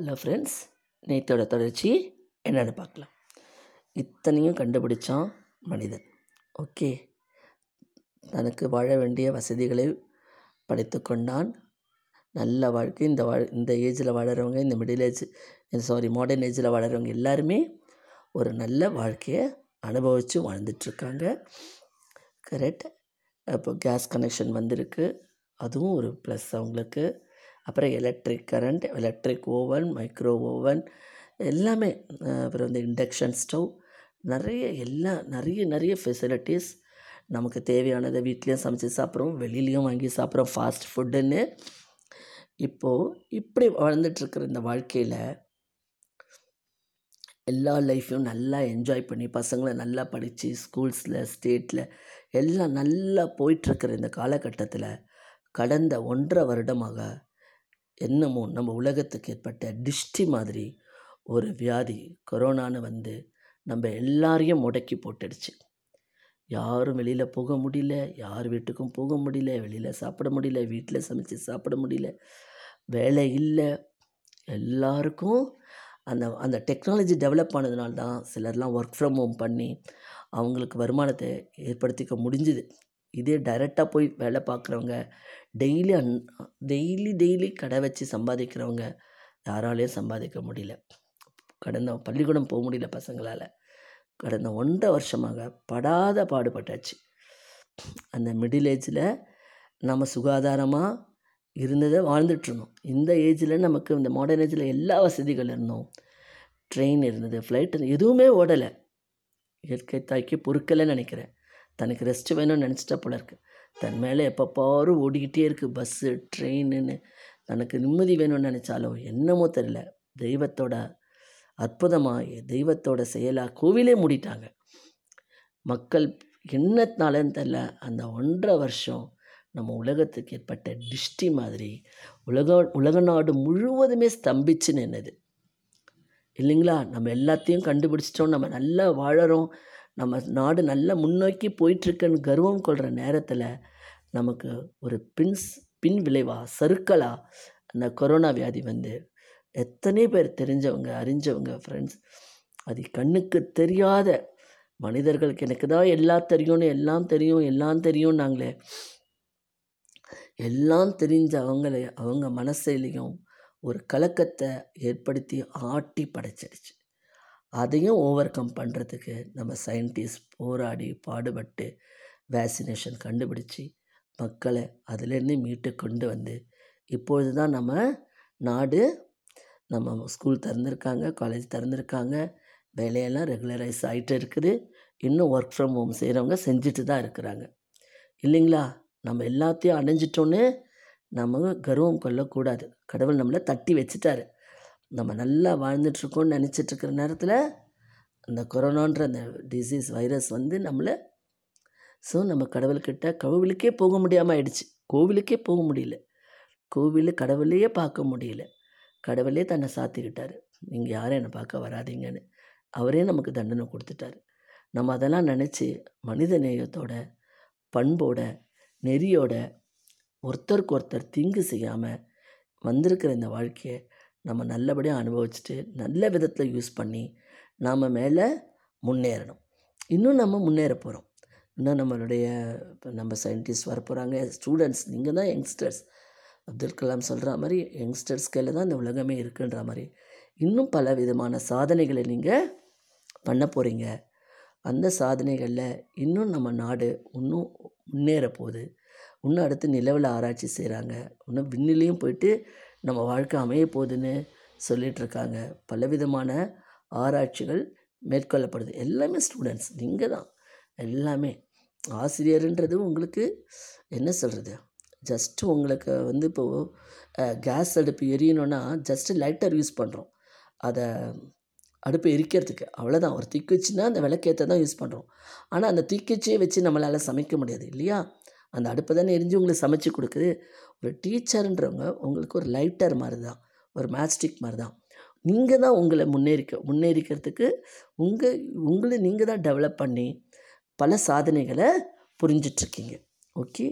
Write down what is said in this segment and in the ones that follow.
Hello friends நேற்றோட தொடர்ச்சி. என்னென்னு பார்க்கலாம். இத்தனையும் கண்டுபிடிச்சான் மனிதன். ஓகே. தனக்கு வாழ வேண்டிய வசதிகளை படைத்து கொண்டான். நல்ல வாழ்க்கை. இந்த வாழ் இந்த ஏஜில் வாழறவங்க இந்த மிடில் ஏஜ் சாரி மாடர்ன் ஏஜில் வாழறவங்க எல்லாருமே ஒரு நல்ல வாழ்க்கையை அனுபவித்து வாழ்ந்துட்டுருக்காங்க கரெக்ட் இப்போ கேஸ் கனெக்ஷன் வந்திருக்கு. அதுவும் ஒரு ப்ளஸ் அவங்களுக்கு. அப்புறம் electric current electric oven micro oven எல்லாமே அப்புறம் வந்து இண்டக்ஷன் ஸ்டவ் நிறைய எல்லாம் நிறைய நிறைய ஃபெசிலிட்டிஸ் நமக்கு தேவையானதை வீட்லேயும் சமைச்சு சாப்பிட்றோம் வெளியிலையும் வாங்கி சாப்பிட்றோம் ஃபாஸ்ட் ஃபுட்டுன்னு இப்போது இப்படி வாழ்ந்துட்டுருக்கிற இந்த வாழ்க்கையில் எல்லா லைஃப்பையும் நல்லா என்ஜாய் பண்ணி பசங்களை நல்லா படித்து ஸ்கூல்ஸில் ஸ்டேட்டில் எல்லாம் நல்லா போயிட்டுருக்கிற இந்த காலகட்டத்தில் கடந்த ஒன்றரை வருடமாக என்னமோ நம்ம உலகத்துக்கு ஏற்பட்ட டிஷ்டி மாதிரி ஒரு வியாதி கொரோனான்னு வந்து நம்ம எல்லாரையும் முடக்கி போட்டுடுச்சு. யாரும் வெளியில் போக முடியல யார் வீட்டுக்கும் போக முடியல வெளியில் சாப்பிட முடியல வீட்டில் சமைச்சு சாப்பிட முடியல வேலை இல்லை. எல்லாருக்கும் அந்த அந்த டெக்னாலஜி டெவலப் ஆனதுனால தான் சிலர்லாம் ஒர்க் ஃப்ரம் ஹோம் பண்ணி அவங்களுக்கு வருமானத்தை ஏற்படுத்திக்க முடிஞ்சுது. இதே டைரெக்டாக போய் வேலை பார்க்குறவங்க டெய்லி அன் டெய்லி டெய்லி கடை வச்சு சம்பாதிக்கிறவங்க யாராலையும் சம்பாதிக்க முடியல. கடந்த பள்ளிக்கூடம் போக முடியல பசங்களால். கடந்த ஒன்றரை வருஷமாக படாத பாடுபட்டாச்சு. அந்த மிடில் ஏஜில் நம்ம சுகாதாரமாக இருந்ததை வாழ்ந்துட்டுருந்தோம் இந்த ஏஜில் நமக்கு இந்த மாடர்ன் ஏஜில் எல்லா வசதிகள் இருந்தோம். ட்ரெயின் இருந்தது ஃப்ளைட் இருந்தது எதுவுமே ஓடலை. இயற்கை தாக்கி பொறுக்கலைன்னு நினைக்கிறேன். தனக்கு ரெஸ்ட் வேணும்னு நினச்சிட்டா போல இருக்கு. தன் மேலே எப்போ பாரு ஓடிக்கிட்டே இருக்குது பஸ்ஸு ட்ரெயின்னு தனக்கு நிம்மதி வேணும்னு நினச்சாலும் என்னமோ தெரில தெய்வத்தோட அற்புதமாக தெய்வத்தோட செயலாக கோவிலே மூடிட்டாங்க. மக்கள் என்னத்தினாலன்னு தெரில அந்த ஒன்றரை வருஷம் நம்ம உலகத்துக்கு ஏற்பட்ட டிஷ்டி மாதிரி உலக உலக நாடு முழுவதுமே ஸ்தம்பிச்சு நின்னது. இல்லைங்களா? நம்ம எல்லாத்தையும் கண்டுபிடிச்சிட்டோம். நம்ம நல்லா வாழறோம். நம்ம நாடு நல்ல முன்னோக்கி போயிட்டுருக்குன்னு கர்வம் கொள்கிற நேரத்தில் நமக்கு ஒரு பின்ஸ் பின் விளைவாக சருக்களாக அந்த கொரோனா வியாதி வந்து எத்தனை பேர் தெரிஞ்சவங்க அறிஞ்சவங்க ஃப்ரெண்ட்ஸ் அது கண்ணுக்கு தெரியாத மனிதர்களுக்கு எனக்கு தான் எல்லாம் தெரியும்னு எல்லாம் தெரியும் எல்லாம் தெரியும் நாங்களே எல்லாம் தெரிஞ்ச அவங்கள அவங்க மனசிலையும் ஒரு கலக்கத்தை ஏற்படுத்தி ஆட்டி படைச்சிடுச்சு அதையும் ஓவர் கம் பண்ணுறதுக்கு நம்ம சயின்டிஸ்ட் போராடி பாடுபட்டு வேக்சினேஷன் கண்டுபிடிச்சி மக்களை அதிலேருந்து மீட்டு கொண்டு வந்து இப்பொழுது தான் நம்ம நாடு நம்ம ஸ்கூல் திறந்துருக்காங்க காலேஜ் திறந்துருக்காங்க வேலையெல்லாம் ரெகுலரைஸ் ஆகிட்டு இருக்குது. இன்னும் ஒர்க் ஃப்ரம் ஹோம் செய்கிறவங்க செஞ்சுட்டு தான் இருக்கிறாங்க. இல்லைங்களா? நம்ம எல்லாத்தையும் அடைஞ்சிட்டோன்னு நம்ம கர்வம் கொள்ளக்கூடாது. கடவுள் நம்மளை தட்டி வச்சுட்டாரு. நம்ம நல்லா வாழ்ந்துட்டுருக்கோம்னு நினச்சிட்ருக்கிற நேரத்தில் அந்த கொரோனான்ற அந்த டிசீஸ் வைரஸ் வந்து நம்மளை ஸோ நம்ம கடவுள்கிட்ட கோவிலுக்கே போக முடியாமல் ஆயிடுச்சு. கோவிலுக்கே போக முடியல. கோவில் கடவுளையே பார்க்க முடியல. கடவுளே தன்னை சாத்திக்கிட்டார். நீங்கள் யாரும் என்னை பார்க்க வராதீங்கன்னு. அவரே நமக்கு தண்டனை கொடுத்துட்டாரு. நம்ம அதெல்லாம் நினச்சி மனித நேயத்தோட பண்போட நெறியோட ஒருத்தருக்கு ஒருத்தர் தீங்கு செய்யாமல் வந்திருக்கிற இந்த வாழ்க்கையை நம்ம நல்லபடியாக அனுபவிச்சுட்டு நல்ல விதத்தில் யூஸ் பண்ணி நாம் மேலே முன்னேறணும். இன்னும் நம்ம முன்னேற போகிறோம் இன்னும் நம்மளுடைய இப்போ நம்ம சயின்டிஸ்ட் வர போகிறாங்க ஸ்டூடெண்ட்ஸ் நீங்கள் தான் யங்ஸ்டர்ஸ் அப்துல் கலாம் சொல்கிற மாதிரி யங்ஸ்டர்ஸ் கையில் தான் இந்த உலகமே இருக்குன்ற மாதிரி. இன்னும் பல விதமான சாதனைகளை நீங்கள் பண்ண போகிறீங்க அந்த சாதனைகளில் இன்னும் நம்ம நாடு இன்னும் முன்னேற போகுது. இன்னும் அடுத்து நிலவில் ஆராய்ச்சி செய்கிறாங்க இன்னும் விண்ணிலையும் போயிட்டு நம்ம வாழ்க்கை அமைய போகுதுன்னு சொல்லிகிட்ருக்காங்க பலவிதமான ஆராய்ச்சிகள் மேற்கொள்ளப்படுது. எல்லாமே ஸ்டூடெண்ட்ஸ் நீங்கள் தான் எல்லாமே. ஆசிரியருன்றது உங்களுக்கு என்ன சொல்கிறது ஜஸ்ட்டு உங்களுக்கு வந்து இப்போது கேஸ் அடுப்பு எரியணும்னா ஜஸ்ட்டு லைட்டர் யூஸ் பண்ணுறோம் அதை அடுப்பு எரிக்கிறதுக்கு. அவ்வளோதான் ஒரு தீக்குச்சின்னா அந்த விளக்கேற்ற தான் யூஸ் பண்ணுறோம் ஆனால் அந்த தீக்குச்சியை வச்சு நம்மளால் சமைக்க முடியாது இல்லையா? அந்த அடுப்பு தானே எரிஞ்சு உங்களுக்கு சமைச்சு கொடுக்குது. ஒரு டீச்சருன்றவங்க உங்களுக்கு ஒரு லைட்டர் மாதிரி தான் ஒரு மேட்ச்ஸ்டிக் மாதிரி தான் நீங்கள் தான் உங்களை முன்னேறிக்க முன்னேறிக்கிறதுக்கு உங்கள் உங்களை நீங்கள் தான் டெவலப் பண்ணி பல சாதனைகளை புரிஞ்சிட்ருக்கீங்க. ஓகே?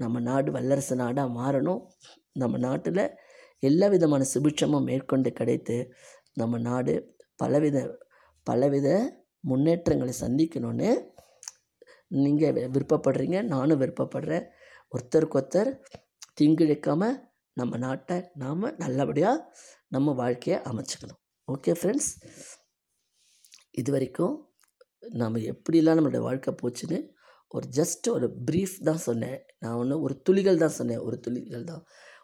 நம்ம நாடு வல்லரசு நாடாக மாறணும். நம்ம நாட்டில் எல்லா விதமான சுபிட்சமும் மேற்கொண்டு கிடைத்து நம்ம நாடு பலவித பலவித முன்னேற்றங்களை சந்திக்கணும்னு நீங்கள் விருப்பப்படுறீங்க நானும் விருப்பப்படுறேன். ஒருத்தருக்கு ஒருத்தர் தீங்கிழைக்காமல் நம்ம நாட்டை நாம் நல்லபடியாக நம்ம வாழ்க்கையை அமைச்சுக்கணும். Okay friends? இது வரைக்கும் நாம் எப்படிலாம் நம்மளுடைய வாழ்க்கை போச்சுன்னு ஒரு ஜஸ்ட் ஒரு ப்ரீஃப் தான் சொன்னேன். நான் ஒன்று ஒரு துளிகள் தான் சொன்னேன். ஒரு துளிகள் தான்.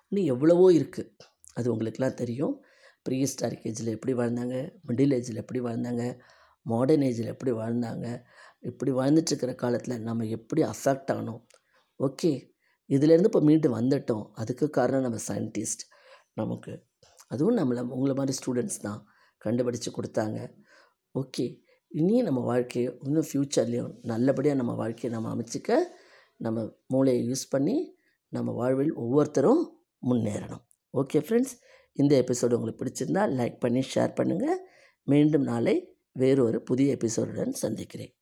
இன்னும் எவ்வளவோ இருக்குது அது உங்களுக்கெல்லாம் தெரியும். ப்ரீ ஹிஸ்டாரிக் ஏஜில் எப்படி வாழ்ந்தாங்க? மிடில் ஏஜில் எப்படி வாழ்ந்தாங்க? மாடர்ன் ஏஜில் எப்படி வாழ்ந்தாங்க இப்படி வாழ்ந்துட்டுருக்கிற காலத்தில் நம்ம எப்படி அஃபெக்ட் ஆனோம். ஓகே இதுலேருந்து இப்போ மீண்டு வந்துட்டோம். அதுக்கு காரணம் நம்ம சயின்டிஸ்ட் நமக்கு. அதுவும் நம்மளை உங்களை மாதிரி ஸ்டூடெண்ட்ஸ் தான் கண்டுபிடிச்சு கொடுத்தாங்க. ஓகே இனியும் நம்ம வாழ்க்கையை இன்னும் ஃப்யூச்சர்லேயும் நல்லபடியாக நம்ம வாழ்க்கையை நம்ம அமைச்சிக்க நம்ம மூளையை யூஸ் பண்ணி நம்ம வாழ்வில் ஒவ்வொருத்தரும் முன்னேறணும். ஓகே ஃப்ரெண்ட்ஸ் இந்த எபிசோடு உங்களுக்கு பிடிச்சிருந்தா லைக் பண்ணி ஷேர் பண்ணுங்கள் மீண்டும் நாளை வேறொரு புதிய எபிசோடுடன் சந்திக்கிறேன்.